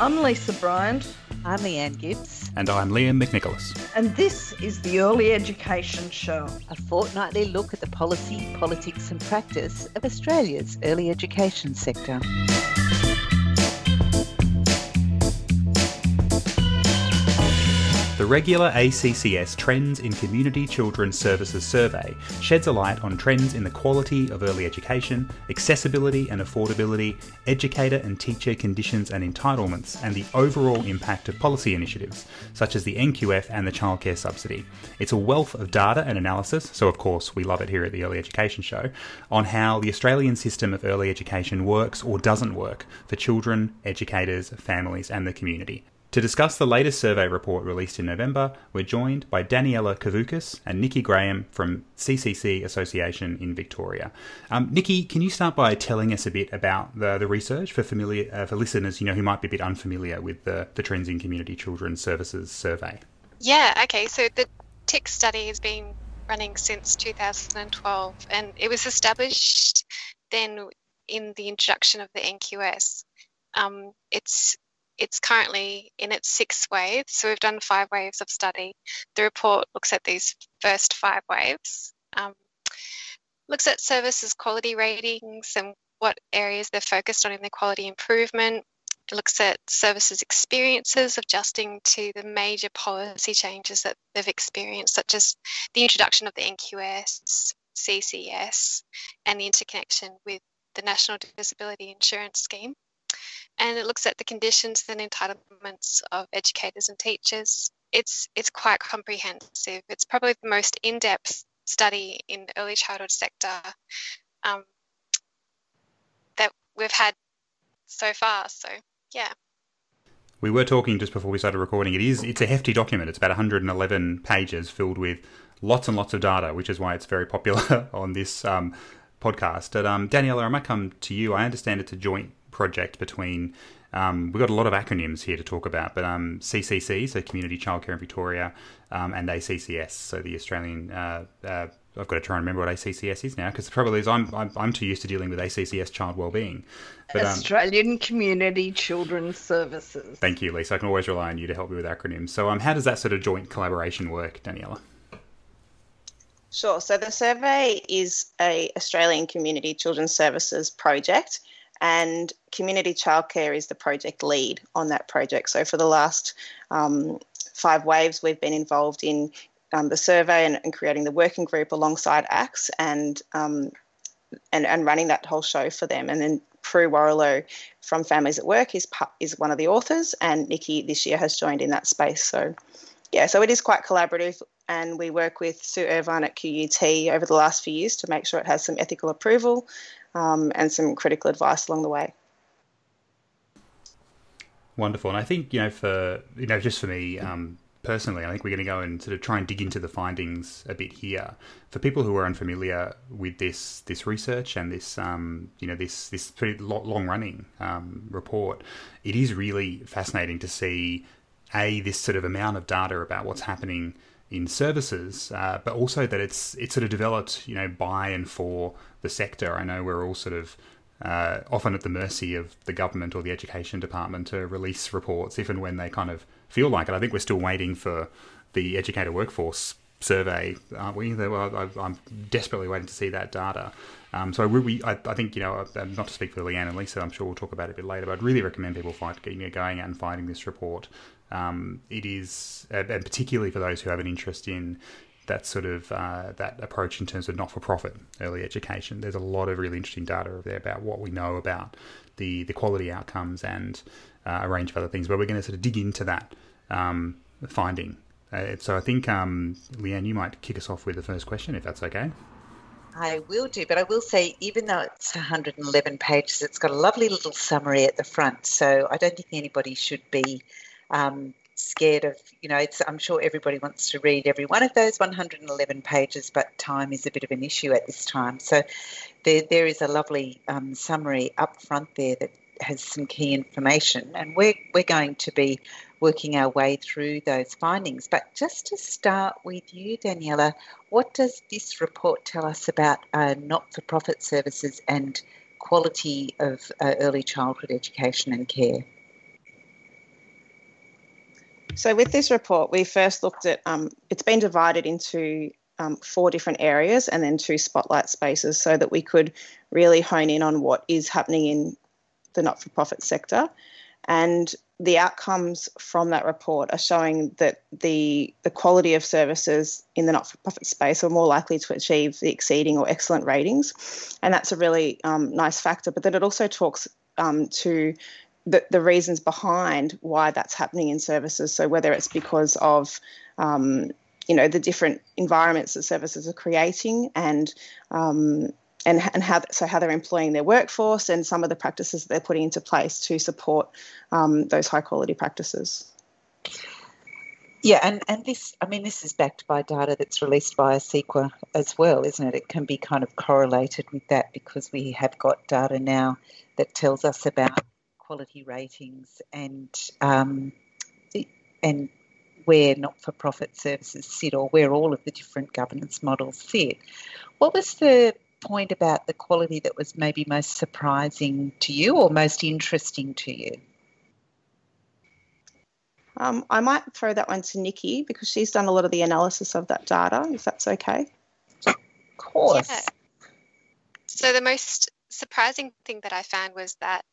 I'm Lisa Bryant. I'm Leanne Gibbs. And I'm Liam McNicholas. And this is the Early Education Show, a fortnightly look at the policy, politics, and practice of Australia's early education sector. The regular ACCS Trends in Community Children's Services survey sheds a light on trends in the quality of early education, accessibility and affordability, educator and teacher conditions and entitlements, and the overall impact of policy initiatives, such as the NQF and the childcare subsidy. It's a wealth of data and analysis, so of course we love it here at the Early Education Show, on how the Australian system of early education works or doesn't work for children, educators, families, and the community. To discuss the latest survey report released in November, we're joined by Daniela Kavoukas and Nikki Graham from CCC Association in Victoria. Um, Nikki, can you start by telling us a bit about the, the research for familiar uh, for listeners, you know, who might be a bit unfamiliar with the, the Trends in Community Children's Services survey? Yeah, okay. So the TIC study has been running since 2012, and it was established then in the introduction of the NQS. Um, it's it's currently in its sixth wave, so we've done five waves of study. The report looks at these first five waves, um, looks at services quality ratings and what areas they're focused on in their quality improvement. It looks at services experiences adjusting to the major policy changes that they've experienced, such as the introduction of the NQS, CCS, and the interconnection with the National Disability Insurance Scheme and it looks at the conditions and entitlements of educators and teachers. It's it's quite comprehensive. It's probably the most in-depth study in the early childhood sector um, that we've had so far. So yeah. We were talking just before we started recording. It is it's a hefty document. It's about 111 pages filled with lots and lots of data, which is why it's very popular on this um, podcast. But um, Daniela, I might come to you. I understand it's a joint project between um, we've got a lot of acronyms here to talk about, but um, CCC, so Community Childcare in Victoria, um, and ACCS, so the Australian. Uh, uh, I've got to try and remember what ACCS is now because the trouble is I'm, I'm, I'm too used to dealing with ACCS child wellbeing. But, um, Australian Community Children's Services. Thank you, Lisa. I can always rely on you to help me with acronyms. So, um, how does that sort of joint collaboration work, Daniela? Sure. So the survey is a Australian Community Children's Services project and community childcare is the project lead on that project. So for the last um, five waves, we've been involved in um, the survey and, and, creating the working group alongside ACCS and, um, and and running that whole show for them. And then Prue Warrilow from Families at Work is is one of the authors, and Nikki this year has joined in that space. So yeah, so it is quite collaborative, and we work with Sue Irvine at QUT over the last few years to make sure it has some ethical approval um, and some critical advice along the way. Wonderful, and I think you know, for you know, just for me um, personally, I think we're going to go and sort of try and dig into the findings a bit here. For people who are unfamiliar with this this research and this um, you know this this pretty long running um, report, it is really fascinating to see a this sort of amount of data about what's happening in services, uh, but also that it's it's sort of developed, you know, by and for the sector. I know we're all sort of uh, often at the mercy of the government or the education department to release reports if and when they kind of feel like it. I think we're still waiting for the educator workforce survey, aren't we? I'm desperately waiting to see that data. Um, so really, I, I, think you know, uh, not to speak for Leanne and Lisa, I'm sure we'll talk about it a bit later. But I'd really recommend people find, getting going out and finding this report. Um, it is, and particularly for those who have an interest in that sort of uh, that approach in terms of not-for-profit early education. There's a lot of really interesting data there about what we know about the the quality outcomes and uh, a range of other things. But we're going to sort of dig into that um, finding. Uh, so I think um, Leanne, you might kick us off with the first question, if that's okay. I will do, but I will say, even though it's 111 pages, it's got a lovely little summary at the front. So I don't think anybody should be um, scared of, you know, it's, I'm sure everybody wants to read every one of those 111 pages, but time is a bit of an issue at this time. So there, there is a lovely um, summary up front there that has some key information, and we're, we're going to be working our way through those findings. But just to start with you, Daniela, what does this report tell us about uh, not for profit services and quality of uh, early childhood education and care? So with this report, we first looked at um, it's been divided into um, four different areas and then two spotlight spaces so that we could really hone in on what is happening in the not-for-profit sector. And the outcomes from that report are showing that the the quality of services in the not-for-profit space are more likely to achieve the exceeding or excellent ratings, and that's a really um, nice factor. But then it also talks um, to the, the reasons behind why that's happening in services. So whether it's because of um, you know the different environments that services are creating and um, and, and how so how they're employing their workforce and some of the practices that they're putting into place to support um, those high quality practices. Yeah, and, and this, I mean, this is backed by data that's released by ACECQA as well, isn't it? It can be kind of correlated with that because we have got data now that tells us about quality ratings and um, and where not-for-profit services sit or where all of the different governance models sit. What was the point about the quality that was maybe most surprising to you or most interesting to you? Um, I might throw that one to Nikki because she's done a lot of the analysis of that data, if that's okay. Of course. Yeah. So, the most surprising thing that I found was that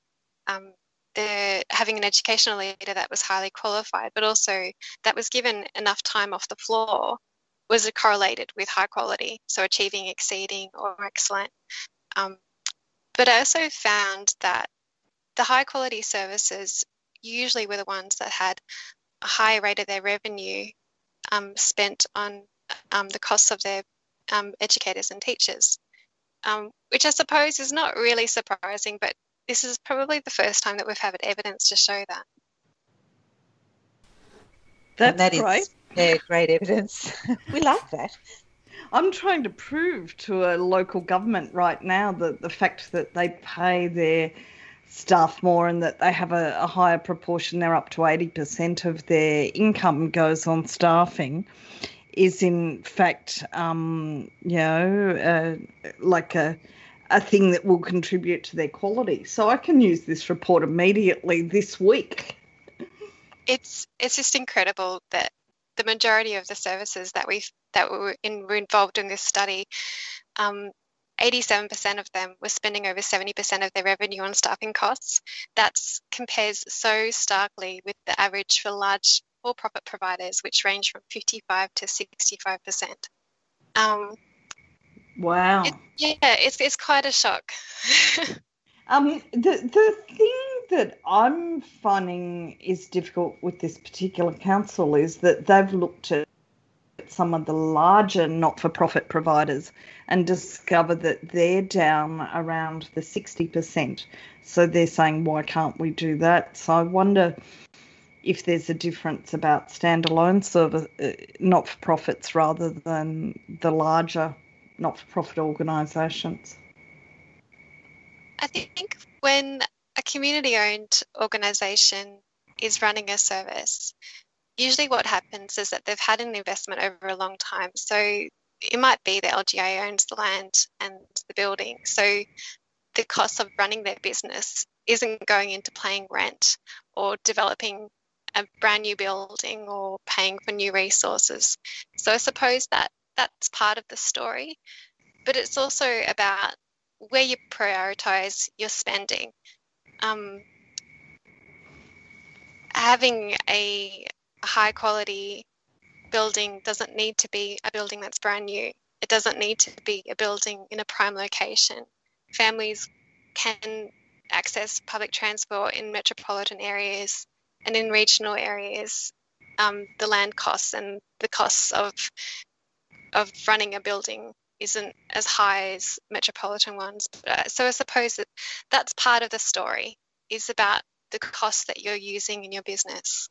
um, the, having an educational leader that was highly qualified, but also that was given enough time off the floor was correlated with high quality, so achieving, exceeding, or excellent. Um, but I also found that the high quality services usually were the ones that had a higher rate of their revenue um, spent on um, the costs of their um, educators and teachers, um, which I suppose is not really surprising, but this is probably the first time that we've had evidence to show that. That's that right. Is, yeah, great evidence. we like that. I'm trying to prove to a local government right now that the fact that they pay their staff more and that they have a, a higher proportion, they're up to 80% of their income goes on staffing, is in fact, um, you know, uh, like a a thing that will contribute to their quality. So I can use this report immediately this week. It's it's just incredible that the majority of the services that we that were, in, were involved in this study, um, 87% of them were spending over 70% of their revenue on staffing costs. That compares so starkly with the average for large for-profit providers, which range from 55 to 65%. Um, Wow. It, yeah, it's it's quite a shock. um, the the thing that I'm finding is difficult with this particular council is that they've looked at some of the larger not-for-profit providers and discovered that they're down around the 60%. So they're saying, why can't we do that? So I wonder if there's a difference about standalone service, uh, not-for-profits rather than the larger not for profit organisations? I think when a community owned organisation is running a service, usually what happens is that they've had an investment over a long time. So it might be that LGA owns the land and the building. So the cost of running their business isn't going into paying rent or developing a brand new building or paying for new resources. So I suppose that that's part of the story. But it's also about where you prioritize your spending. Um, having a high quality building doesn't need to be a building that's brand new. It doesn't need to be a building in a prime location. Families can access public transport in metropolitan areas and in regional areas. Um, the land costs and the costs of of running a building isn't as high as metropolitan ones. Uh, so I suppose that that's part of the story is about the cost that you're using in your business.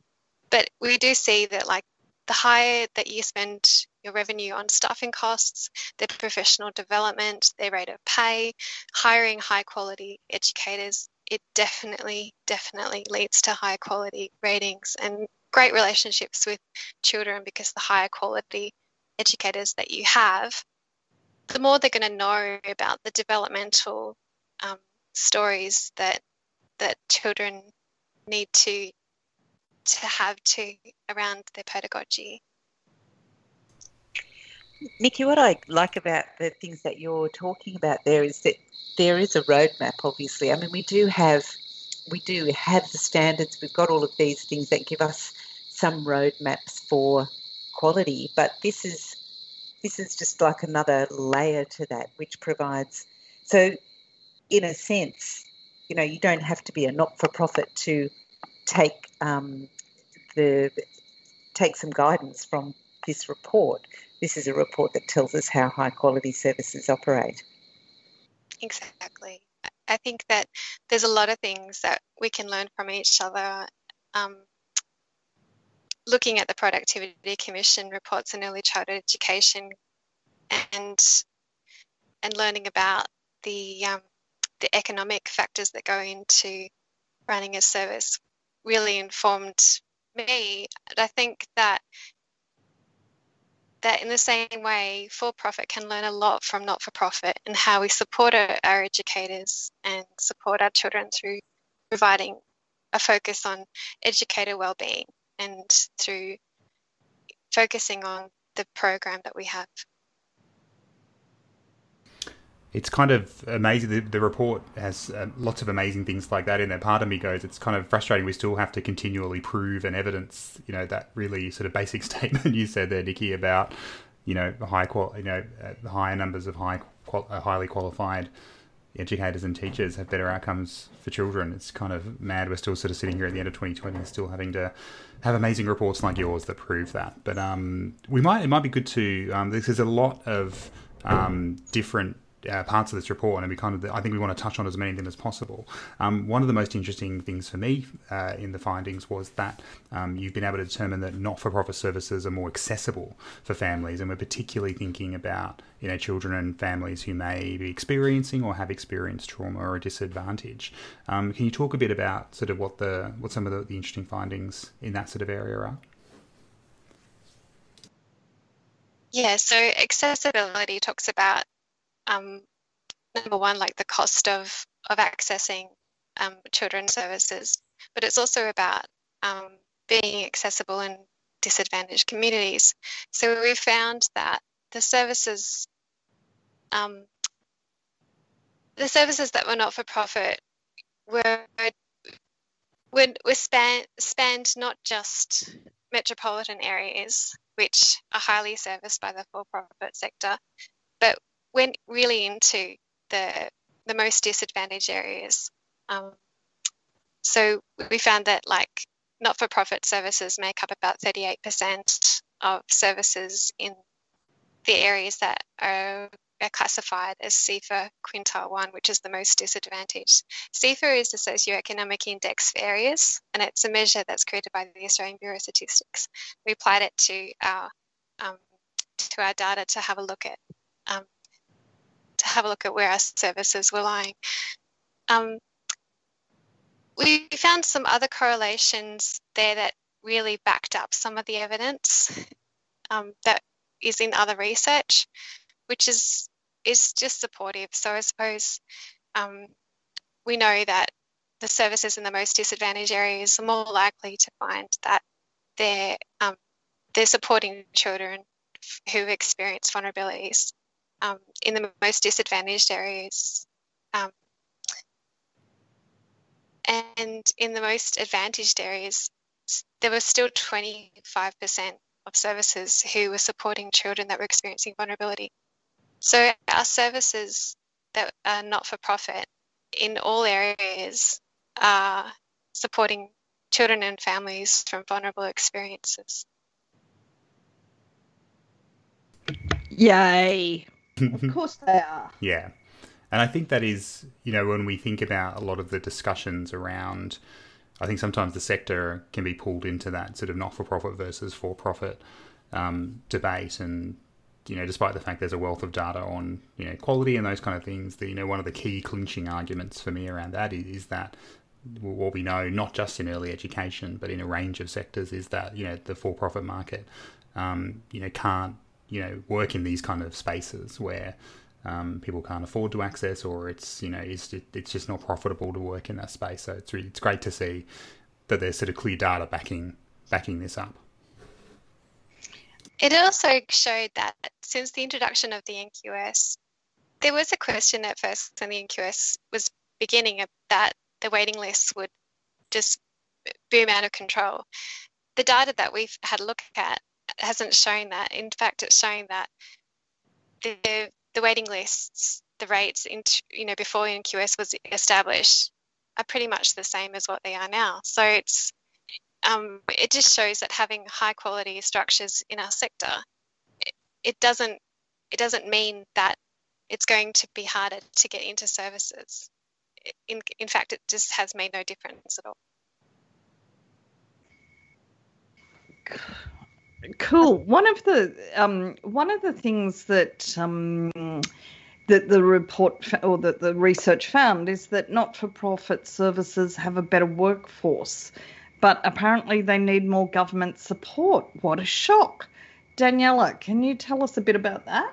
But we do see that like the higher that you spend your revenue on staffing costs, their professional development, their rate of pay, hiring high quality educators, it definitely, definitely leads to high quality ratings and great relationships with children because the higher quality educators that you have, the more they're going to know about the developmental um, stories that that children need to to have to around their pedagogy. Nikki, what I like about the things that you're talking about there is that there is a roadmap. Obviously, I mean we do have we do have the standards. We've got all of these things that give us some roadmaps for quality, but this is this is just like another layer to that, which provides so in a sense, you know, you don't have to be a not-for-profit to take um, the take some guidance from this report. This is a report that tells us how high quality services operate. Exactly. I think that there's a lot of things that we can learn from each other. Um, looking at the Productivity Commission reports in early childhood education and and learning about the um, the economic factors that go into running a service really informed me. And I think that that in the same way, for-profit can learn a lot from not-for-profit and how we support our educators and support our children through providing a focus on educator well-being and through focusing on the program that we have it's kind of amazing. The, the report has uh, lots of amazing things like that in there. Part of me goes, it's kind of frustrating. We still have to continually prove and evidence, you know, that really sort of basic statement you said there, Nikki, about you know high qual, you know, uh, higher numbers of high, qual- uh, highly qualified educators and teachers have better outcomes for children. It's kind of mad. We're still sort of sitting here at the end of 2020 and still having to have amazing reports like yours that prove that. But um, we might it might be good to um, there's a lot of um, different uh, parts of this report, and we kind of I think we want to touch on as many of them as possible. Um, one of the most interesting things for me uh, in the findings was that um, you've been able to determine that not-for-profit services are more accessible for families, and we're particularly thinking about you know children and families who may be experiencing or have experienced trauma or a disadvantage. Um, can you talk a bit about sort of what the what some of the, the interesting findings in that sort of area are? Yeah, so accessibility talks about um, number one, like the cost of of accessing um, children's services, but it's also about um, being accessible in disadvantaged communities. So we found that the services, um, the services that were not for profit, were were, were span, spanned not just metropolitan areas, which are highly serviced by the for-profit sector, but went really into the the most disadvantaged areas. Um, so we found that like not-for-profit services make up about 38% of services in the areas that are, are classified as SEIFA quintile 1, which is the most disadvantaged. SEIFA is the socioeconomic index for areas, and it's a measure that's created by the Australian Bureau of Statistics. We applied it to our um, to our data to have a look at um, to have a look at where our services were lying. Um, we found some other correlations there that really backed up some of the evidence um, that is in other research, which is is just supportive. So I suppose um, we know that the services in the most disadvantaged areas are more likely to find that they're um, they're supporting children who experience vulnerabilities um, in the most disadvantaged areas. Um, and in the most advantaged areas, there were still 25% of services who were supporting children that were experiencing vulnerability. So our services that are not for profit in all areas are supporting children and families from vulnerable experiences. Yay of course they are. Yeah. And I think that is, you know, when we think about a lot of the discussions around, I think sometimes the sector can be pulled into that sort of not for profit versus for profit um, debate. And, you know, despite the fact there's a wealth of data on, you know, quality and those kind of things, that, you know, one of the key clinching arguments for me around that is, is that what we know, not just in early education, but in a range of sectors, is that, you know, the for profit market, um, you know, can't you know work in these kind of spaces where um, people can't afford to access or it's you know it's it's just not profitable to work in that space. So it's really, it's great to see that there's sort of clear data backing backing this up. It also showed that since the introduction of the NQS, there was a question at first when the NQS was beginning that the waiting lists would just boom out of control. The data that we've had a look at hasn't shown that. In fact, it's showing that the the waiting lists, the rates, in, you know, before NQS was established, are pretty much the same as what they are now. So it's um, it just shows that having high quality structures in our sector, it, it doesn't it doesn't mean that it's going to be harder to get into services. In, in fact, it just has made no difference at all. Cool. One of the um, one of the things that um, that the report or that the research found is that not-for-profit services have a better workforce, but apparently they need more government support. What a shock! Daniela, can you tell us a bit about that?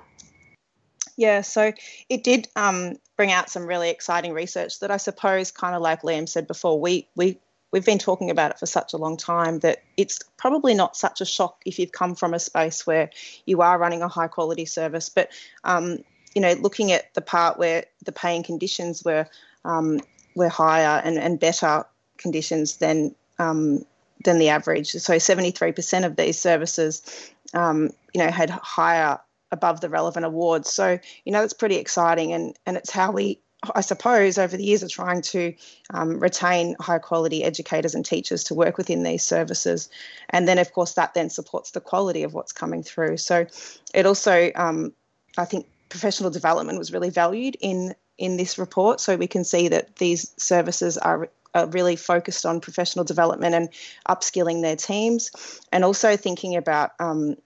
Yeah, so it did um, bring out some really exciting research that I suppose, kind of like Liam said before, we we we've been talking about it for such a long time that it's probably not such a shock if you've come from a space where you are running a high quality service. But um, you know, looking at the part where the paying conditions were um, were higher and, and better conditions than um, than the average. So 73% of these services, um, you know, had higher above the relevant awards. So you know, that's pretty exciting, and and it's how we I suppose, over the years are trying to um, retain high quality educators and teachers to work within these services. And then, of course, that then supports the quality of what's coming through. So it also, um, I think, professional development was really valued in in this report. So we can see that these services are are really focused on professional development and upskilling their teams, and also thinking about um,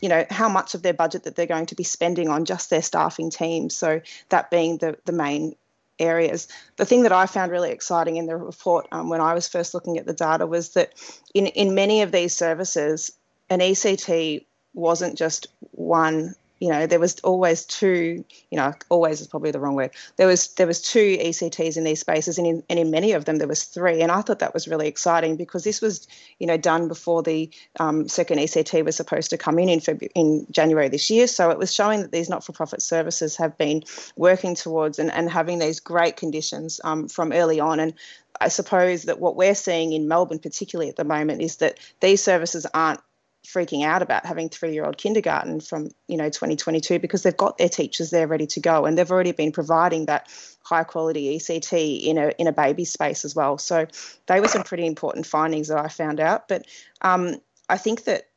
you know how much of their budget that they're going to be spending on just their staffing teams. So that being the the main areas. The thing that I found really exciting in the report um, when I was first looking at the data was that in, in many of these services, an ECT wasn't just one you know there was always two you know always is probably the wrong word. There was there was two ects in these spaces and in, and in many of them there was three. And i thought that was really exciting because this was you know done before the um, second ect was supposed to come in in, in january this year. So it was showing that these not-for-profit services have been working towards and, and having these great conditions um, from early on. And I suppose that what we're seeing in Melbourne, particularly at the moment, is that these services aren't freaking out about having three-year-old kindergarten from you know 2022 because they've got their teachers there ready to go and they've already been providing that high quality ECT in a in a baby space as well. So they were some pretty important findings that I found out. But um, I think that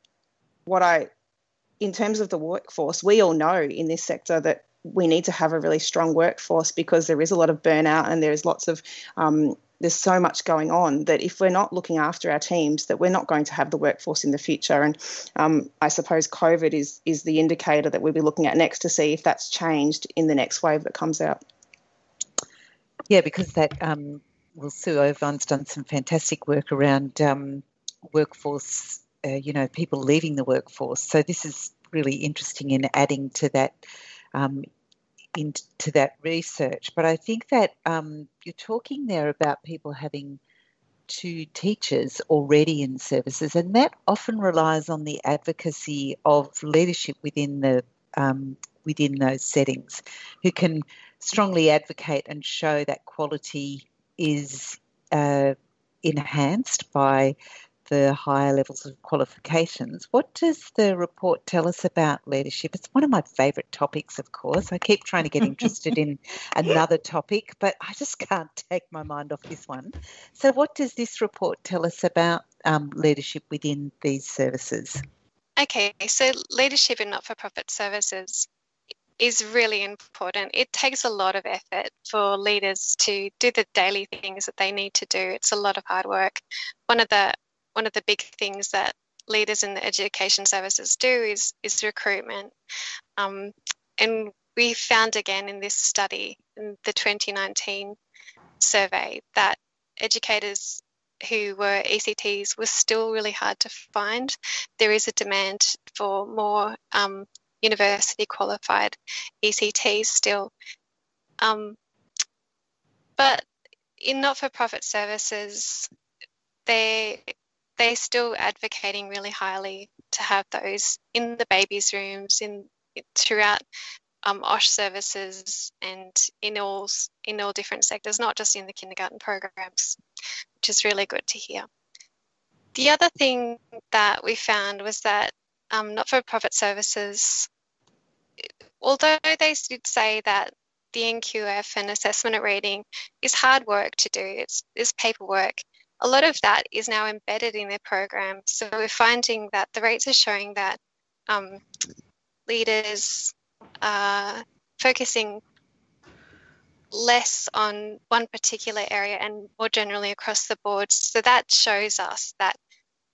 what I in terms of the workforce, we all know in this sector that we need to have a really strong workforce because there is a lot of burnout and there is lots of um, there's so much going on that if we're not looking after our teams, that we're not going to have the workforce in the future. And um, I suppose COVID is is the indicator that we'll be looking at next to see if that's changed in the next wave that comes out. Yeah, because that um, well, Sue Irvine's done some fantastic work around um, workforce. Uh, you know, people leaving the workforce. So this is really interesting in adding to that um, into that research. But I think that um, you're talking there about people having two teachers already in services, and that often relies on the advocacy of leadership within the um, within those settings, who can strongly advocate and show that quality is uh, enhanced by the higher levels of qualifications. What does the report tell us about leadership? It's one of my favourite topics, of course. I keep trying to get interested in another topic, but I just can't take my mind off this one. So, what does this report tell us about um, leadership within these services? Okay, so leadership in not for profit services is really important. It takes a lot of effort for leaders to do the daily things that they need to do. It's a lot of hard work. One of the one of the big things that leaders in the education services do is is recruitment. Um, and we found again in this study, in the 2019 survey, that educators who were ECTs was still really hard to find. There is a demand for more um, university qualified ECTs still. Um, but in not for profit services, they they're still advocating really highly to have those in the babies' rooms, in throughout um, OSH services, and in all in all different sectors, not just in the kindergarten programs, which is really good to hear. The other thing that we found was that um, not-for-profit services, although they did say that the NQF and assessment and rating is hard work to do, it's, it's paperwork a lot of that is now embedded in their program. So we're finding that the rates are showing that um, leaders are focusing less on one particular area and more generally across the board. So that shows us that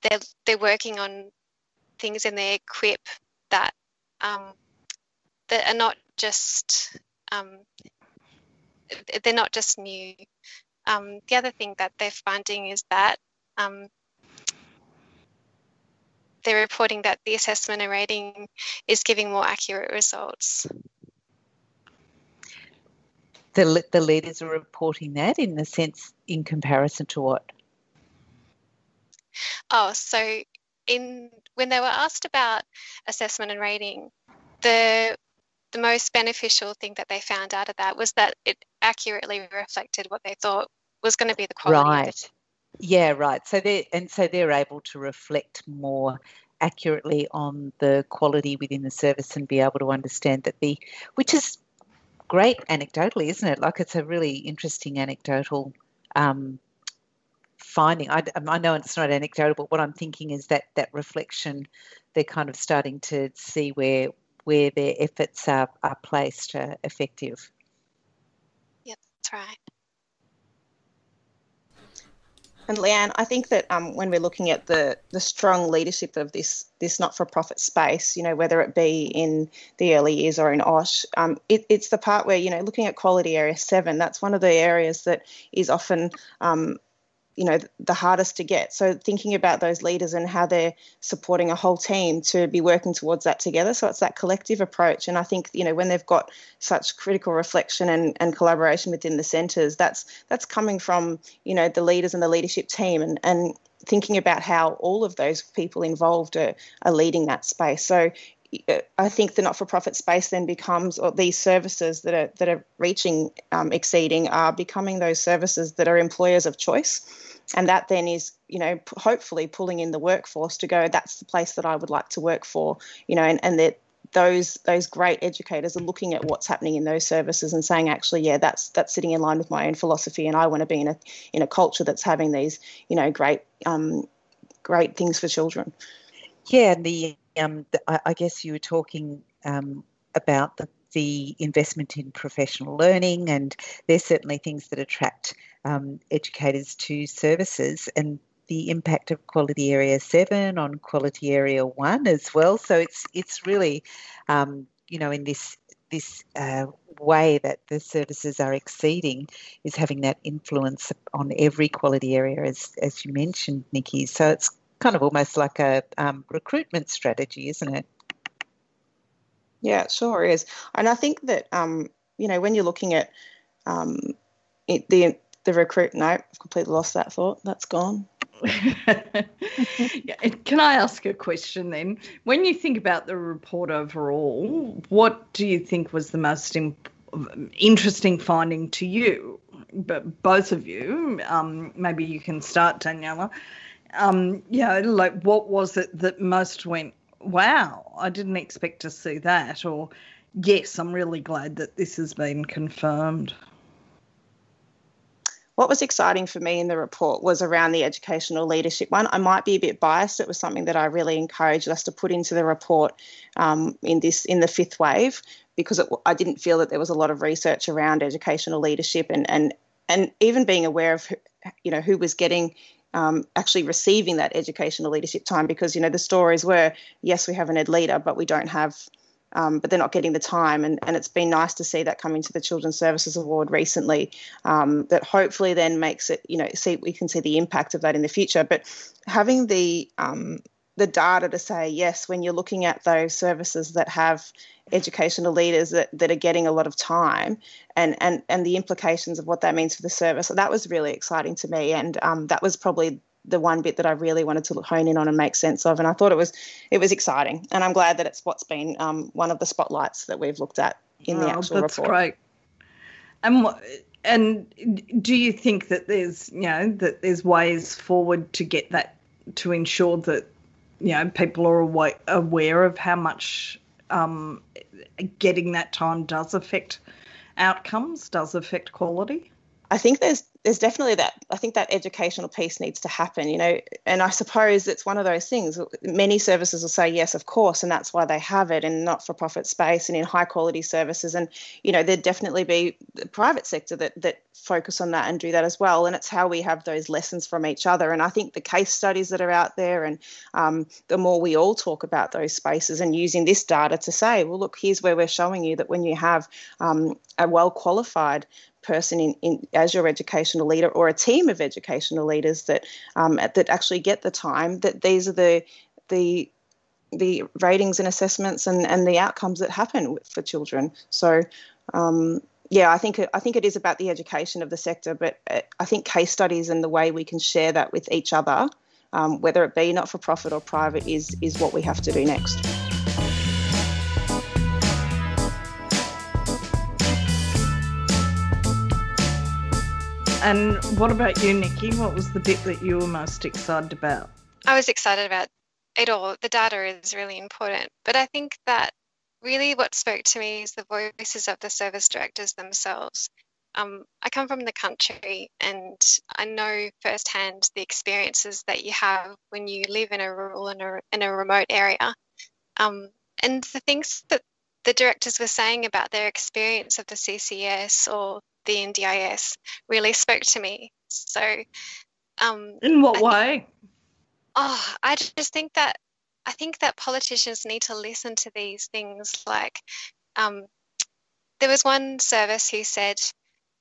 they're they're working on things in their equip that um, that are not just um, they're not just new. Um, the other thing that they're finding is that um, they're reporting that the assessment and rating is giving more accurate results. The, the leaders are reporting that in the sense in comparison to what? Oh, so in when they were asked about assessment and rating, the the most beneficial thing that they found out of that was that it accurately reflected what they thought was going to be the quality. Right. Yeah, right. So they and so they're able to reflect more accurately on the quality within the service and be able to understand that the which is great anecdotally, isn't it? Like it's a really interesting anecdotal um, finding. I, I know it's not anecdotal, but what I'm thinking is that that reflection, they're kind of starting to see where where their efforts are, are placed are effective. That's right. And Leanne, I think that um, when we're looking at the the strong leadership of this this not for profit space, you know, whether it be in the early years or in OSH, um, it, it's the part where you know, looking at quality area seven, that's one of the areas that is often um, you know the hardest to get. So thinking about those leaders and how they're supporting a whole team to be working towards that together. So it's that collective approach. And i think you know when they've got such critical reflection and, and collaboration within the centres that's that's coming from you know the leaders and the leadership team and and thinking about how all of those people involved are, are leading that space. So I think the not-for-profit space then becomes, or these services that are that are reaching um, exceeding are becoming those services that are employers of choice, and that then is, you know, hopefully pulling in the workforce to go. That's the place that I would like to work for, you know, and and that those those great educators are looking at what's happening in those services and saying actually yeah that's that's sitting in line with my own philosophy and I want to be in a in a culture that's having these you know great um, great things for children. Yeah, the um, the, I guess you were talking um, about the, the investment in professional learning, and there's certainly things that attract um, educators to services, and the impact of Quality Area Seven on Quality Area One as well. So it's it's really, um, you know, in this this uh, way that the services are exceeding is having that influence on every quality area, as as you mentioned, Nikki. So it's kind of almost like a um, recruitment strategy, isn't it? Yeah, it sure is. And I think that um, you know when you're looking at um, it, the the recruit, no, I've completely lost that thought. That's gone. yeah. Can I ask a question then? When you think about the report overall, what do you think was the most imp- interesting finding to you? But both of you, um, maybe you can start, Daniela um, you know, like what was it that most went, wow, I didn't expect to see that, or yes, I'm really glad that this has been confirmed. What was exciting for me in the report was around the educational leadership one. I might be a bit biased. It was something that I really encouraged us to put into the report um, in this in the fifth wave because it, I didn't feel that there was a lot of research around educational leadership and and and even being aware of you know who was getting um, actually receiving that educational leadership time because you know the stories were yes we have an ed leader but we don't have um, but they're not getting the time. And, and it's been nice to see that coming to the children's services award recently um, that hopefully then makes it you know see we can see the impact of that in the future. But having the um, the data to say yes when you're looking at those services that have educational leaders that, that are getting a lot of time and, and, and the implications of what that means for the service. So that was really exciting to me. And um, that was probably the one bit that I really wanted to hone in on and make sense of. And I thought it was it was exciting, and I'm glad that it's what's been um, one of the spotlights that we've looked at in the oh, actual that's report. Great. And and do you think that there's you know that there's ways forward to get that to ensure that you know people are aware, aware of how much um, getting that time does affect outcomes, does affect quality? I think there's there's definitely that I think that educational piece needs to happen, you know, and I suppose it's one of those things. Many services will say yes, of course, and that's why they have it in not-for-profit space and in high quality services. And you know, there'd definitely be the private sector that that focus on that and do that as well. And it's how we have those lessons from each other. And I think the case studies that are out there, and um, the more we all talk about those spaces and using this data to say, well, look, here's where we're showing you that when you have um, a well qualified person in, in as your educational leader or a team of educational leaders that um, that actually get the time that these are the the the ratings and assessments and, and the outcomes that happen for children. So, um, yeah, I think I think it is about the education of the sector, but uh, I think case studies and the way we can share that with each other, um, whether it be not for profit or private, is is what we have to do next. And what about you, Nikki? What was the bit that you were most excited about? I was excited about it all. The data is really important, but I think that really what spoke to me is the voices of the service directors themselves. Um, I come from the country and I know firsthand the experiences that you have when you live in a rural and a, in a remote area. Um, and the things that the directors were saying about their experience of the CCS or the NDIS really spoke to me. So, um, in what I way? Think, oh, I just think that I think that politicians need to listen to these things. Like, um, there was one service who said,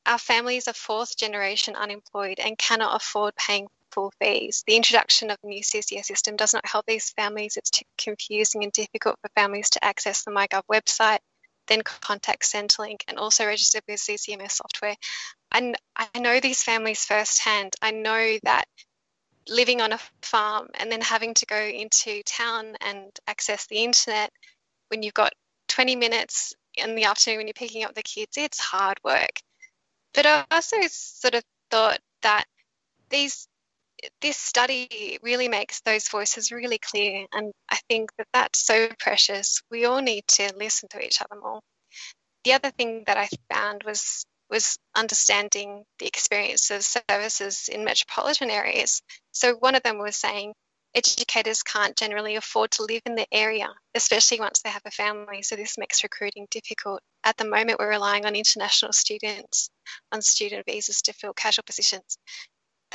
"Our families are fourth generation unemployed and cannot afford paying full fees. The introduction of the new CCS system does not help these families. It's too confusing and difficult for families to access the MyGov website then contact Centrelink and also register with CCMS software. And I know these families firsthand. I know that living on a farm and then having to go into town and access the internet when you've got 20 minutes in the afternoon when you're picking up the kids, it's hard work. But I also sort of thought that these this study really makes those voices really clear, and I think that that's so precious. We all need to listen to each other more. The other thing that I found was was understanding the experience of services in metropolitan areas. So one of them was saying educators can't generally afford to live in the area, especially once they have a family. So this makes recruiting difficult. At the moment, we're relying on international students on student visas to fill casual positions.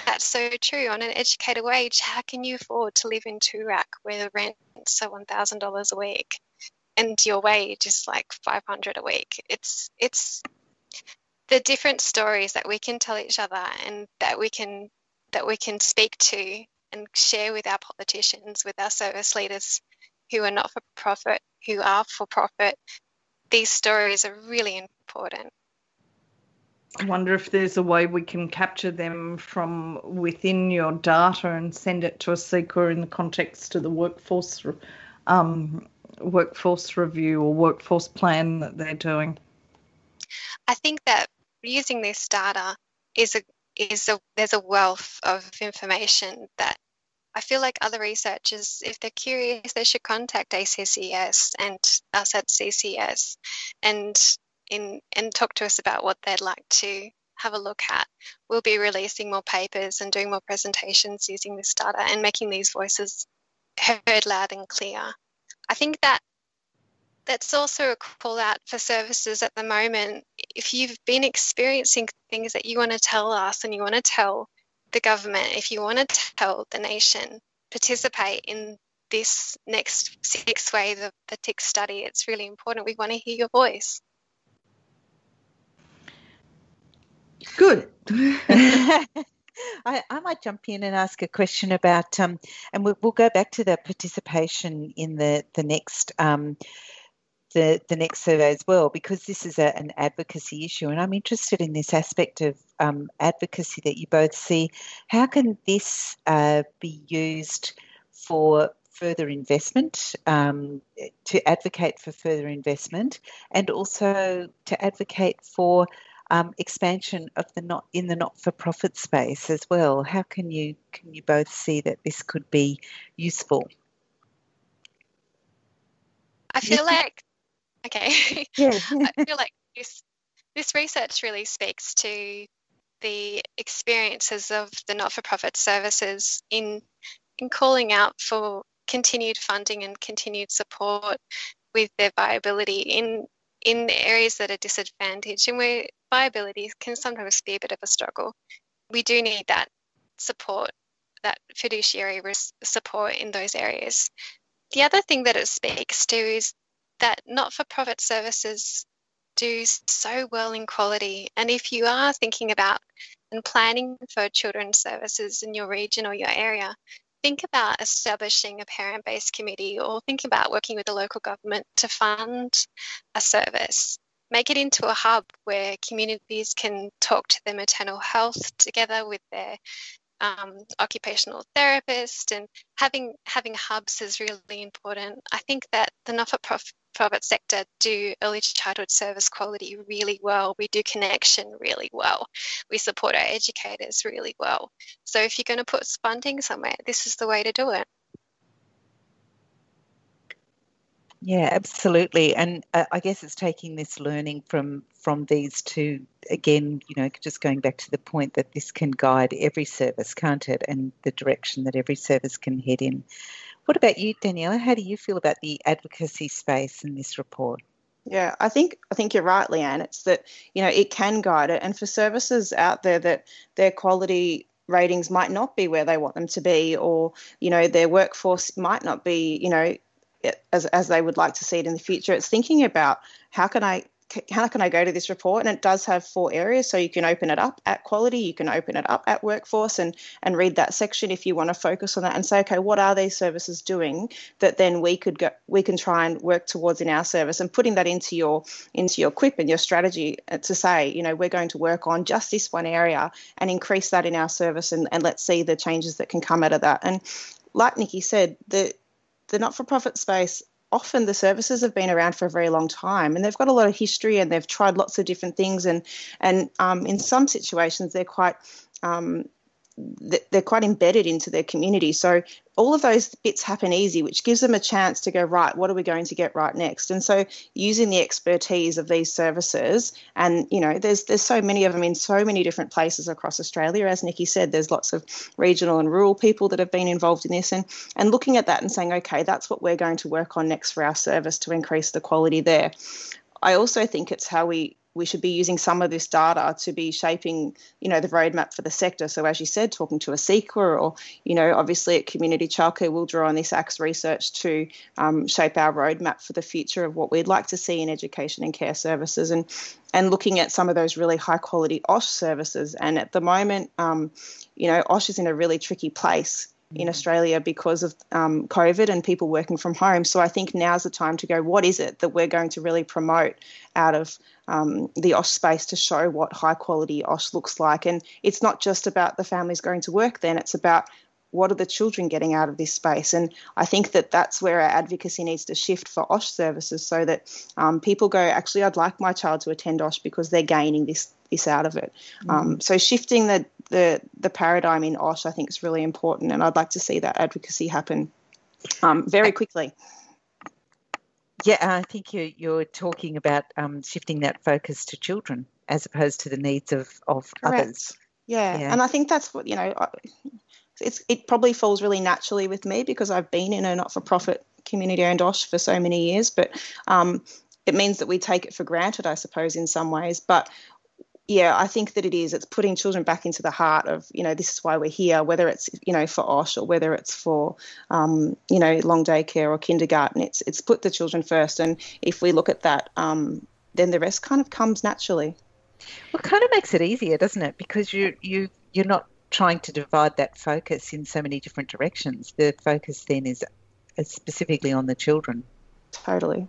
That's so true. On an educator wage, how can you afford to live in Toorak where the rent's are $1,000 a week and your wage is like 500 a week? It's it's the different stories that we can tell each other and that we can that we can speak to and share with our politicians, with our service leaders who are not for profit, who are for profit. These stories are really important. I wonder if there's a way we can capture them from within your data and send it to ACECQA in the context of the workforce um, workforce review or workforce plan that they're doing. I think that using this data is a is a there's a wealth of information that I feel like other researchers, if they're curious, they should contact ACCS and us at CCC and in and talk to us about what they'd like to have a look at. We'll be releasing more papers and doing more presentations using this data and making these voices heard loud and clear. I think that that's also a call out for services at the moment. If you've been experiencing things that you want to tell us and you want to tell the government, if you want to tell the nation, participate in this next sixth wave of the TIC study. It's really important. We want to hear your voice. Good. I, I, might jump in and ask a question about, um, and we'll, we'll, go back to the participation in the the next um, the the next survey as well, because this is a, an advocacy issue, and I'm interested in this aspect of um, advocacy that you both see. How can this uh, be used for further investment, um, to advocate for further investment, and also to advocate for um, expansion of the not in the not-for-profit space as well. How can you can you both see that this could be useful? I feel like okay. Yeah. I feel like this this research really speaks to the experiences of the not-for-profit services in in calling out for continued funding and continued support with their viability in in areas that are disadvantaged and where viability can sometimes be a bit of a struggle. We do need that support, that fiduciary support in those areas. The other thing that it speaks to is that not for profit services do so well in quality. And if you are thinking about and planning for children's services in your region or your area, think about establishing a parent based committee or think about working with the local government to fund a service. Make it into a hub where communities can talk to their maternal health together with their um, occupational therapist and having having hubs is really important. I think that the not-for-profit sector do early childhood service quality really well. We do connection really well. We support our educators really well. So if you're going to put funding somewhere, this is the way to do it. Yeah, absolutely. And uh, I guess it's taking this learning from from these two again, you know, just going back to the point that this can guide every service, can't it? And the direction that every service can head in. What about you, Daniela? How do you feel about the advocacy space in this report? Yeah, I think I think you're right, Leanne. It's that you know it can guide it, and for services out there that their quality ratings might not be where they want them to be, or you know their workforce might not be you know as as they would like to see it in the future. It's thinking about how can I how can I go to this report? And it does have four areas. So you can open it up at quality, you can open it up at workforce and, and read that section if you want to focus on that and say, okay, what are these services doing that then we could go, we can try and work towards in our service and putting that into your into your QIP and your strategy to say, you know, we're going to work on just this one area and increase that in our service and, and let's see the changes that can come out of that. And like Nikki said, the the not-for-profit space often the services have been around for a very long time and they've got a lot of history and they've tried lots of different things and and um, in some situations they're quite um, they're quite embedded into their community. So all of those bits happen easy, which gives them a chance to go, right, what are we going to get right next? And so using the expertise of these services, and you know, there's there's so many of them in so many different places across Australia. As Nikki said, there's lots of regional and rural people that have been involved in this and and looking at that and saying, okay, that's what we're going to work on next for our service to increase the quality there. I also think it's how we we should be using some of this data to be shaping, you know, the roadmap for the sector. So as you said, talking to ACECQA or, you know, obviously at Community Childcare, we'll draw on this ACCS research to um, shape our roadmap for the future of what we'd like to see in education and care services and and looking at some of those really high quality OSH services. And at the moment, um, you know, OSH is in a really tricky place in Australia because of um, COVID and people working from home. So I think now's the time to go, what is it that we're going to really promote out of um, the OSH space to show what high quality OSH looks like? And it's not just about the families going to work then, it's about what are the children getting out of this space? And I think that that's where our advocacy needs to shift for OSH services so that um, people go, actually, I'd like my child to attend OSH because they're gaining this this out of it. Mm-hmm. Um, so shifting the, the the paradigm in OSH, I think, is really important, and I'd like to see that advocacy happen um, very quickly. Yeah, I think you're, you're talking about um, shifting that focus to children as opposed to the needs of, of others. Yeah. yeah. and I think that's what, you know, it's, it probably falls really naturally with me because I've been in a not for profit community owned OSH for so many years, but um, it means that we take it for granted, I suppose, in some ways. But yeah, I think that it is. It's putting children back into the heart of, you know, this is why we're here, whether it's, you know, for OSH or whether it's for, um, you know, long day care or kindergarten. It's it's put the children first, and if we look at that, um, then the rest kind of comes naturally. Well, it kind of makes it easier, doesn't it? Because you you you're not trying to divide that focus in so many different directions. The focus then is specifically on the children. Totally.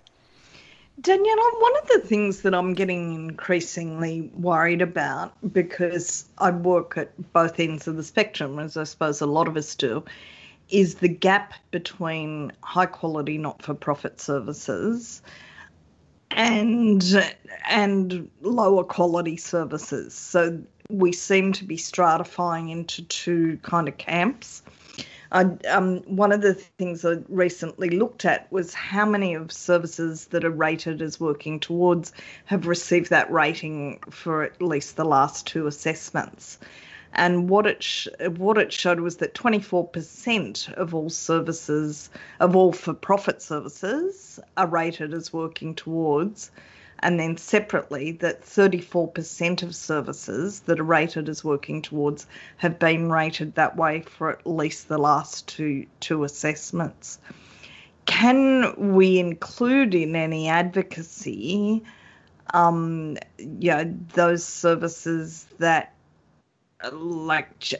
Daniela, one of the things that I'm getting increasingly worried about because I work at both ends of the spectrum, as I suppose a lot of us do, is the gap between high quality not for profit services and and lower quality services. So we seem to be stratifying into two kind of camps. Um, one of the things I recently looked at was how many of services that are rated as working towards have received that rating for at least the last two assessments. And what it sh- what it showed was that 24% of all services, of all for-profit services, are rated as working towards, and then separately that 34% of services that are rated as working towards have been rated that way for at least the last two two assessments. Can we include in any advocacy, um, you know, those services that, like,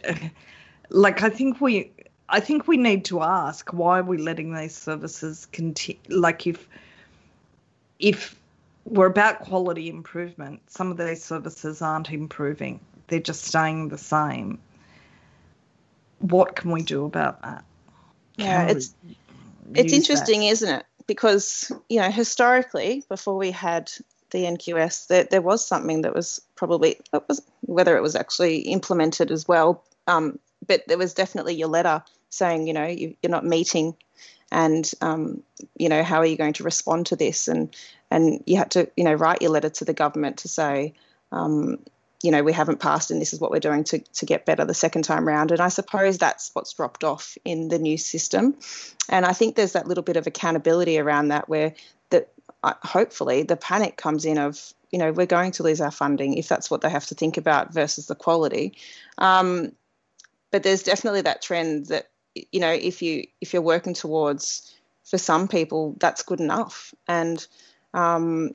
like I think we, I think we need to ask why are we letting these services continue? Like, if, if we're about quality improvement. Some of these services aren't improving, they're just staying the same. What can we do about that? Yeah, it's it's interesting, is isn't it? Because you know, historically, before we had the NQS, there, there was something that was probably it was whether it was actually implemented as well. Um, but there was definitely your letter saying, you know, you, are not meeting, and um, you know, how are you going to respond to this? And and you had to you know write your letter to the government to say um, you know we haven't passed and this is what we're doing to, to get better the second time round. And i suppose that's what's dropped off in the new system. And i think there's that little bit of accountability around that where that uh, hopefully the panic comes in of you know we're going to lose our funding if that's what they have to think about versus the quality. Um, but there's definitely that trend that you know if you if you're working towards for some people that's good enough. And um,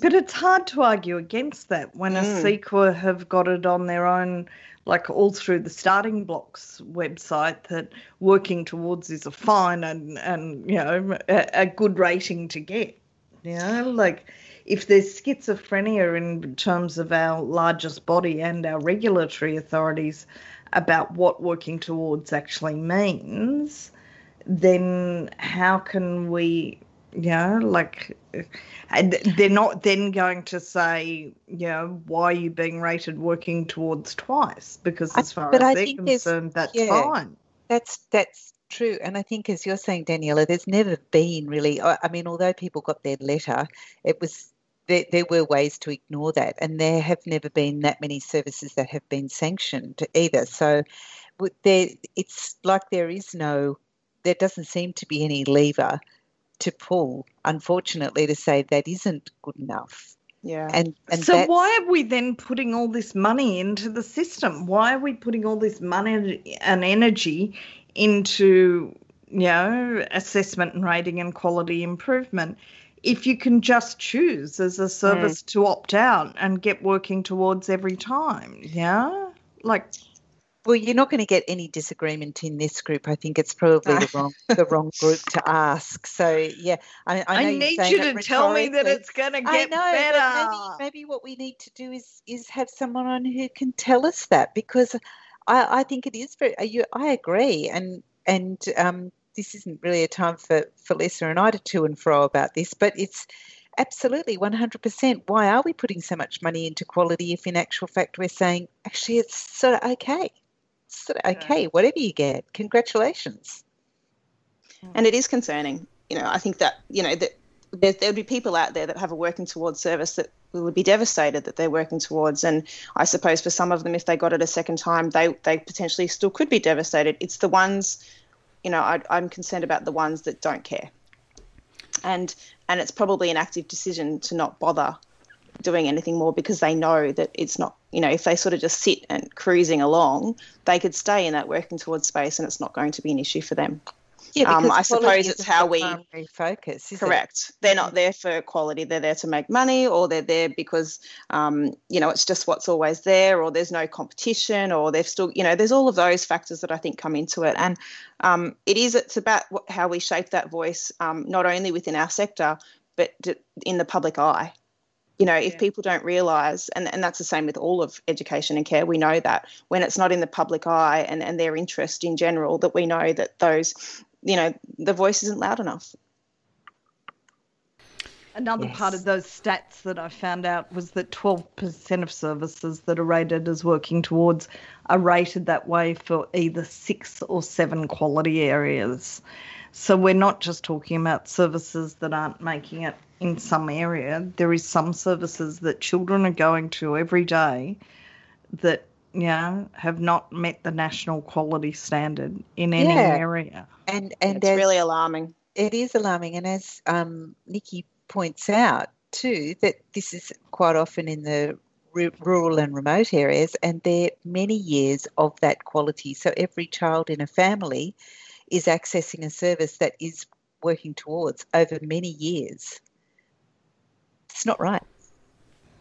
but it's hard to argue against that when mm. a CEQA have got it on their own, like all through the starting blocks website, that working towards is a fine and, and you know, a, a good rating to get. You know, like if there's schizophrenia in terms of our largest body and our regulatory authorities about what working towards actually means, then how can we yeah, like uh, they're not then going to say, you know, why are you being rated working towards twice? Because as far I, as they're concerned, that's yeah, fine. That's that's true, and I think as you're saying, Daniela, there's never been really. I mean, although people got their letter, it was there, there were ways to ignore that, and there have never been that many services that have been sanctioned either. So there, it's like there is no, there doesn't seem to be any lever to pull, unfortunately, to say that isn't good enough. Yeah. And, and so why are we then putting all this money into the system? Why are we putting all this money and energy into, you know, assessment and rating and quality improvement? If you can just choose as a service mm. to opt out and get working towards every time, yeah? Like well, you're not going to get any disagreement in this group. I think it's probably the wrong the wrong group to ask. So yeah, I, I, I need you to tell me that it's going to get know, better. Maybe, maybe what we need to do is is have someone on who can tell us that because I, I think it is very. I agree, and and um, this isn't really a time for for Lisa and I to to and fro about this, but it's absolutely 100%. Why are we putting so much money into quality if in actual fact we're saying actually it's sort of okay? Of okay, whatever you get, congratulations. And it is concerning. You know, I think that, you know, that there, there would be people out there that have a working towards service that would be devastated that they're working towards. And I suppose for some of them, if they got it a second time, they, they potentially still could be devastated. It's the ones, you know, I, I'm concerned about the ones that don't care. And and it's probably an active decision to not bother doing anything more because they know that it's not you know if they sort of just sit and cruising along they could stay in that working towards space and it's not going to be an issue for them yeah, um, I suppose it's how we focus. Correct. It? They're not there for quality. They're there to make money, or they're there because um, you know it's just what's always there, or there's no competition, or they've still you know there's all of those factors that I think come into it, and um, it is it's about how we shape that voice, um, not only within our sector, but in the public eye. You know, if yeah. people don't realise, and, and that's the same with all of education and care, we know that when it's not in the public eye and, and their interest in general, that we know that those, you know, the voice isn't loud enough. Another yes. part of those stats that I found out was that 12% of services that are rated as working towards are rated that way for either six or seven quality areas. So we're not just talking about services that aren't making it in some area. There is some services that children are going to every day that you know, have not met the national quality standard in any yeah. area. And and it's really alarming. It is alarming, and as um, Nikki points out too, that this is quite often in the rural and remote areas, and they're many years of that quality. So every child in a family is accessing a service that is working towards over many years. It's not right.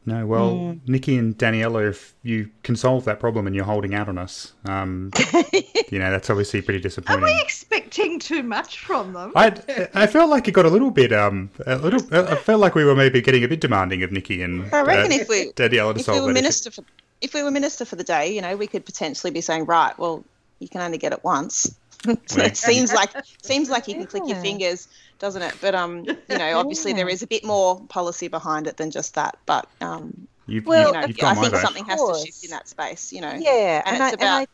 No, well, mm. Nikki and Daniela, if you can solve that problem and you're holding out on us, um, you know that's obviously pretty disappointing. Are we expecting too much from them? I I felt like it got a little bit um a little. I felt like we were maybe getting a bit demanding of Nikki and I reckon uh, if we Daniela to if solve we were minister for, if we were minister for the day, you know, we could potentially be saying, right, well, you can only get it once. it seems like seems like you can click your fingers doesn't it? But um, you know, obviously there is a bit more policy behind it than just that. But um, you've, well, you know, I think vote. something has to shift in that space. You know, yeah, and, and it's I, about. And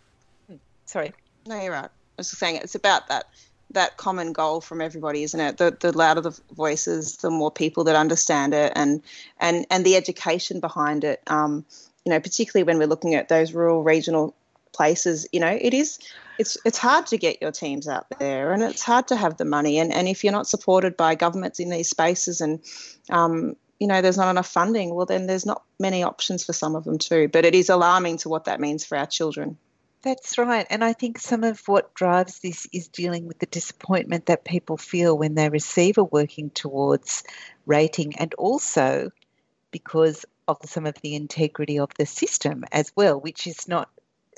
I, hmm, sorry, no, you're right. I was just saying it's about that that common goal from everybody, isn't it? The the louder the voices, the more people that understand it, and and and the education behind it. Um, you know, particularly when we're looking at those rural, regional places, you know, it is it's it's hard to get your teams out there, and it's hard to have the money. And and if you're not supported by governments in these spaces, and um, you know, there's not enough funding, well, then there's not many options for some of them too. But it is alarming to what that means for our children. That's right. And I think some of what drives this is dealing with the disappointment that people feel when they receive a working towards rating and also because of some of the integrity of the system as well, which is not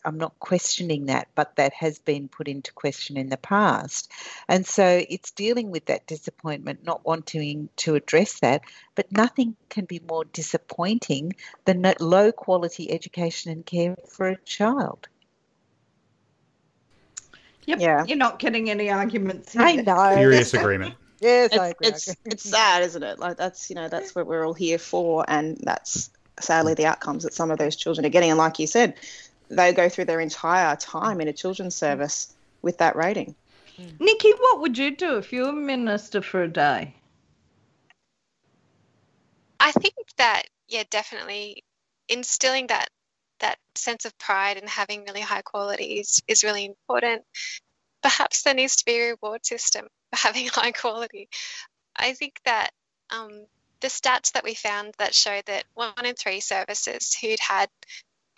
I'm not questioning that, but that has been put into question in the past. And so it's dealing with that disappointment, not wanting to address that. But nothing can be more disappointing than low quality education and care for a child. Yep. Yeah. You're not getting any arguments. Here. I know. Furious agreement. Yes, it's, I agree. It's, it's sad, isn't it? Like that's you know that's what we're all here for, and that's sadly the outcomes that some of those children are getting. And like you said, they go through their entire time in a children's service with that rating. Nikki, what would you do if you were a minister for a day? I think that yeah, definitely instilling that that sense of pride and having really high quality is, is really important. Perhaps there needs to be a reward system for having high quality. I think that um, the stats that we found that show that one in three services who'd had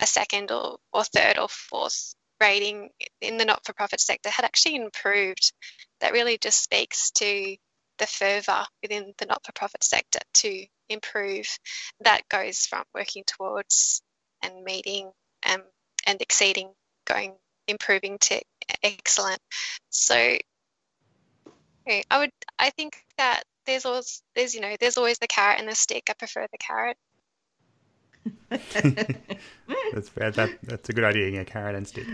a second or, or third or fourth rating in the not for profit sector had actually improved. That really just speaks to the fervour within the not for profit sector to improve. That goes from working towards and meeting um, and exceeding, going improving to excellent. So I would I think that there's always there's you know there's always the carrot and the stick. I prefer the carrot. that's that, that's a good idea. Yeah, carrot and stick.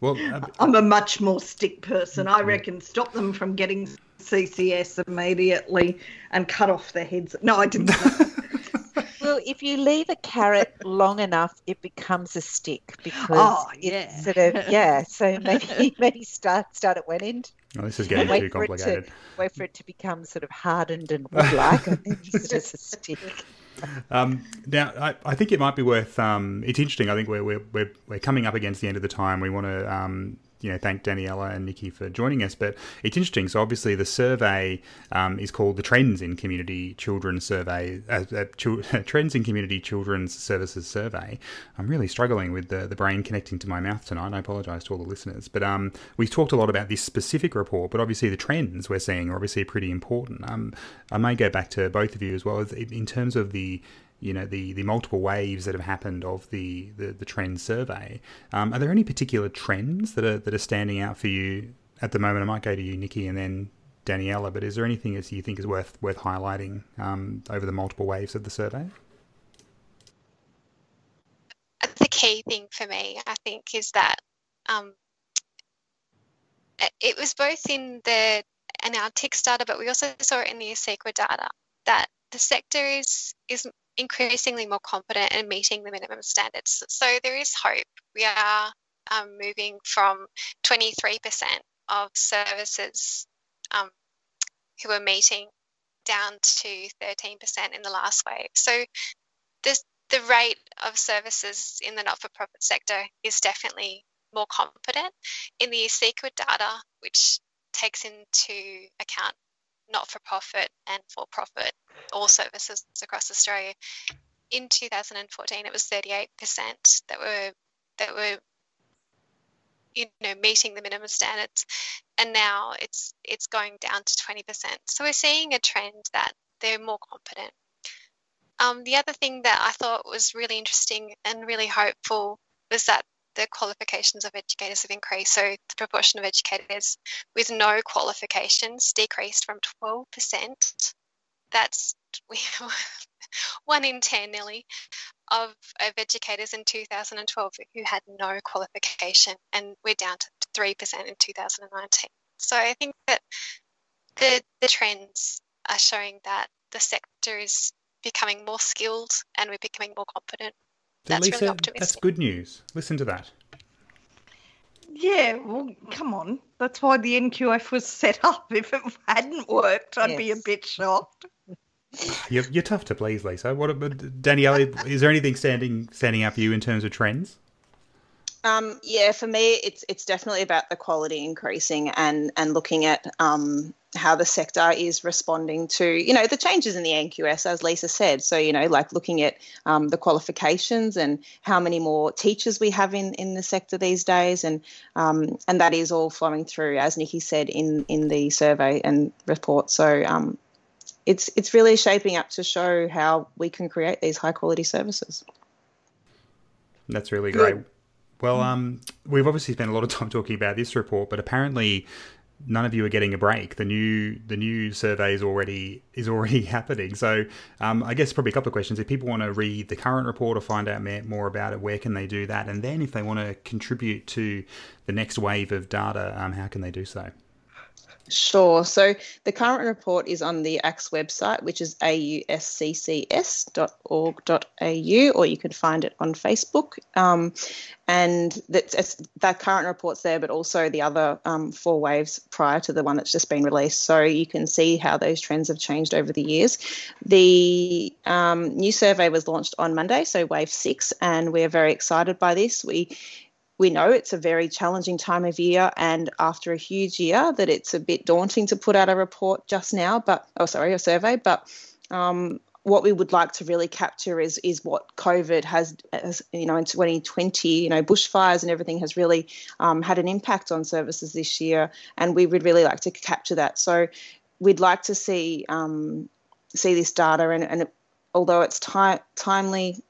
Well, uh, I'm a much more stick person. I reckon stop them from getting CCS immediately and cut off their heads. No, I didn't. well, if you leave a carrot long enough, it becomes a stick because oh, yeah. it's sort of yeah. So maybe maybe start start at one end. Oh, this is getting too complicated. To, wait for it to become sort of hardened and wood-like, and then use it as a stick. Um, now, I, I, think it might be worth. Um, it's interesting. I think we're, we're, we're, coming up against the end of the time. We want to um, you know thank Daniela and Nikki for joining us. But it's interesting. So obviously the survey um, is called the Trends in Community Children's Survey, uh, uh, Ch- Trends in Community Children's Services Survey. I'm really struggling with the, the brain connecting to my mouth tonight. I apologise to all the listeners. But um, we've talked a lot about this specific report, but obviously the trends we're seeing are obviously pretty important. Um, I may go back to both of you as well in terms of the you know the the multiple waves that have happened of the the, the trend survey. Um, are there any particular trends that are that are standing out for you at the moment? I might go to you, Nikki, and then Daniela, but is there anything that you think is worth worth highlighting um, over the multiple waves of the survey? The key thing for me, I think, is that um, it was both in the in our TICS data, but we also saw it in the ACECQA data that the sector is is increasingly more competent in meeting the minimum standards. So there is hope. We are um, moving from 23% of services um, who are meeting down to 13% in the last wave. So this, the rate of services in the not-for-profit sector is definitely more competent. In the ACECQA data, which takes into account not-for-profit and for-profit, all services across Australia. In 2014, it was 38% that were that were you know meeting the minimum standards, and now it's it's going down to 20%. So we're seeing a trend that they're more competent. Um, the other thing that I thought was really interesting and really hopeful was that the qualifications of educators have increased. So the proportion of educators with no qualifications decreased from 12%. That's one in 10 nearly of, of educators in 2012 who had no qualification, and we're down to 3% in 2019. So I think that the, the trends are showing that the sector is becoming more skilled and we're becoming more competent that's Lisa, really optimistic. That's good news. Listen to that. Yeah, well, come on. That's why the NQF was set up. If it hadn't worked, I'd yes. be a bit shocked. You're, you're tough to please, Lisa. What about Danielle? is there anything standing standing out for you in terms of trends? Um, yeah, for me, it's it's definitely about the quality increasing and and looking at um, how the sector is responding to you know the changes in the NQS, as Lisa said. So you know, like looking at um, the qualifications and how many more teachers we have in in the sector these days, and um, and that is all flowing through, as Nikki said in in the survey and report. So um, it's it's really shaping up to show how we can create these high quality services. That's really great. Well, um, we've obviously spent a lot of time talking about this report, but apparently none of you are getting a break. The new the new survey is already is already happening. So um, I guess probably a couple of questions. If people want to read the current report or find out more about it, where can they do that? And then if they want to contribute to the next wave of data, um, how can they do so? Sure. So the current report is on the ACCS website, which is ausccs.org.au, or you can find it on Facebook. Um, and that's, that current report's there, but also the other um, four waves prior to the one that's just been released. So you can see how those trends have changed over the years. The um, new survey was launched on Monday, so wave six, and we're very excited by this. We we know it's a very challenging time of year, and after a huge year, that it's a bit daunting to put out a report just now. But oh, sorry, a survey. But um, what we would like to really capture is is what COVID has, has, you know, in 2020, you know, bushfires and everything has really um, had an impact on services this year, and we would really like to capture that. So we'd like to see um, see this data, and, and although it's ti- timely,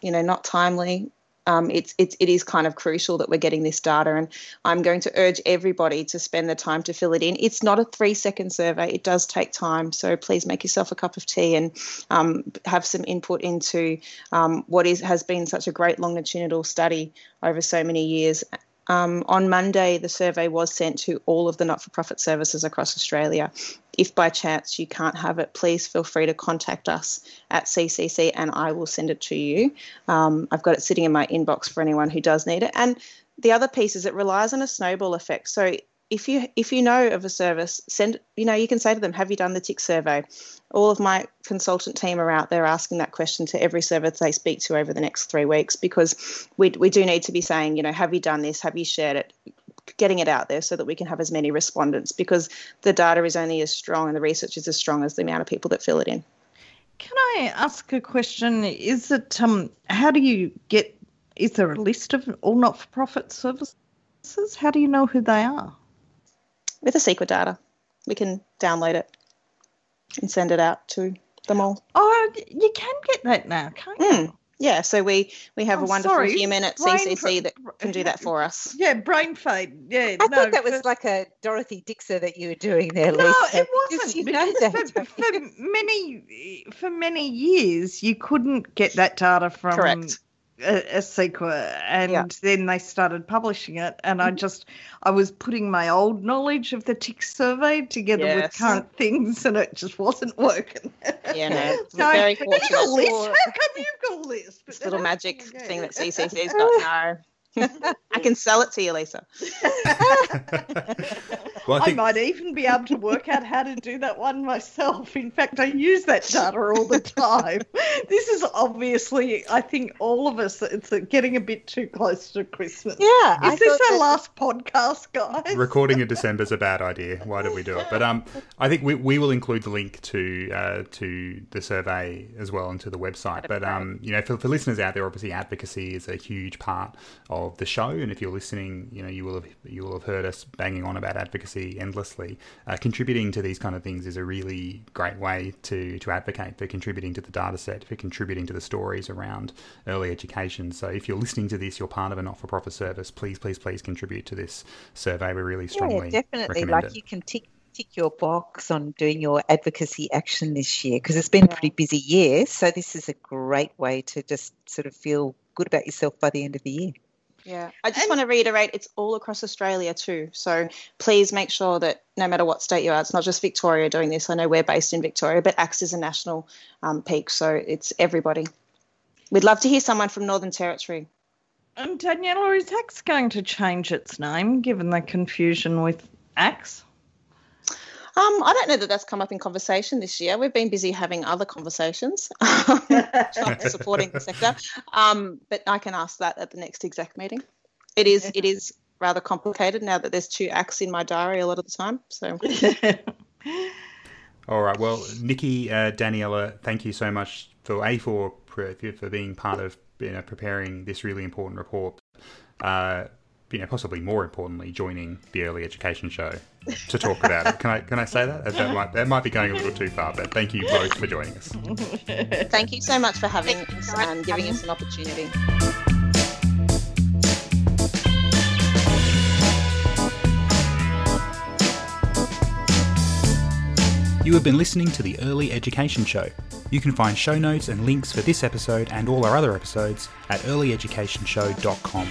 you know, not timely, um, it's, it's, it is kind of crucial that we're getting this data. And I'm going to urge everybody to spend the time to fill it in. It's not a three second survey, it does take time. So please make yourself a cup of tea and um, have some input into um, what is has been such a great longitudinal study over so many years um, on Monday, the survey was sent to all of the not for profit services across Australia. If by chance you can't have it, please feel free to contact us at CCC and I will send it to you. Um, I've got it sitting in my inbox for anyone who does need it. And the other piece is it relies on a snowball effect. So if you if you know of a service, send you know you can say to them, "Have you done the tick survey?" All of my consultant team are out there asking that question to every service they speak to over the next three weeks because we we do need to be saying, you know, "Have you done this? Have you shared it?" Getting it out there so that we can have as many respondents because the data is only as strong and the research is as strong as the amount of people that fill it in. Can I ask a question? Is it um how do you get? Is there a list of all not-for-profit services? How do you know who they are? With a ACECQA data. We can download it and send it out to them all. Oh, you can get that now, can't you? Mm. Yeah, so we we have Oh, a wonderful sorry, human at brain CCC fr- that can do that for us. Yeah, brain fade. Yeah, I no, thought that was like a Dorothy Dixer that you were doing there, No, Lisa. it wasn't. You know that. for, for many for many years, you couldn't get that data from Correct. A, ACECQA, and Yeah. then they started publishing it, and Mm-hmm. I just I was putting my old knowledge of the tick survey together with current things, and it just wasn't working. Yeah, no, So very you've got a fortunate. list. How come you've got a list? But This little magic thing that. CCC's got. No, I can sell it to you, Lisa. well, I I might even be able to work out how to do that one myself. In fact, I use that data all the time. this is obviously, I think, all of us, it's getting a bit too close to Christmas. Yeah, I Is this our that- last podcast, guys? recording in December is a bad idea. Why did we do it? But um, I think we, we will include the link to uh, to the survey as well and to the website. But um, you know, for, for listeners out there, obviously advocacy is a huge part of the show. And if you're listening, you know, you will have you will have heard us banging on about advocacy endlessly. Uh, contributing to these kind of things is a really great way to to advocate for contributing to the data set, for contributing to the stories around early education. So if you're listening to this, you're part of a not-for-profit service. Please, please, please contribute to this survey. We really strongly yeah, definitely. Like it. you can tick tick your box on doing your advocacy action this year because it's been a pretty busy year. So this is a great way to just sort of feel good about yourself by the end of the year. Yeah, I just And- want to reiterate it's all across Australia too. So please make sure that no matter what state you are, it's not just Victoria doing this. I know we're based in Victoria, but ACTS is a national um, peak, so it's everybody. We'd love to hear someone from Northern Territory. And Daniela, is Axe going to change its name given the confusion with Axe? Um, I don't know that that's come up in conversation this year. We've been busy having other conversations, supporting the sector. Um, but I can ask that at the next exec meeting. It is it is rather complicated now that there's two acts in my diary a lot of the time. So All right. Well, Nikki, uh, Daniela, thank you so much for a for for being part of you know preparing this really important report. Uh, you know, possibly more importantly, joining the early education show to talk about it. Can I can I say that? That might that might be going a little too far, but thank you both for joining us. thank you so much for having Thank us and giving having us an opportunity. You have been listening to the Early Education Show. You can find show notes and links for this episode and all our other episodes at earlyeducationshow.com.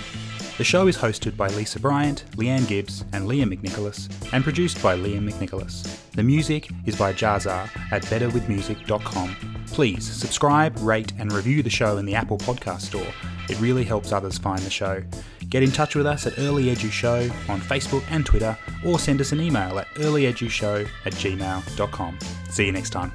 The show is hosted by Lisa Bryant, Leanne Gibbs, and Liam McNicholas, and produced by Liam McNicholas. The music is by Jazar at betterwithmusic.com. Please subscribe, rate, and review the show in the Apple Podcast Store. It really helps others find the show. Get in touch with us at Early Edu Show on Facebook and Twitter, or send us an email at earlyedushow at gmail.com. See you next time.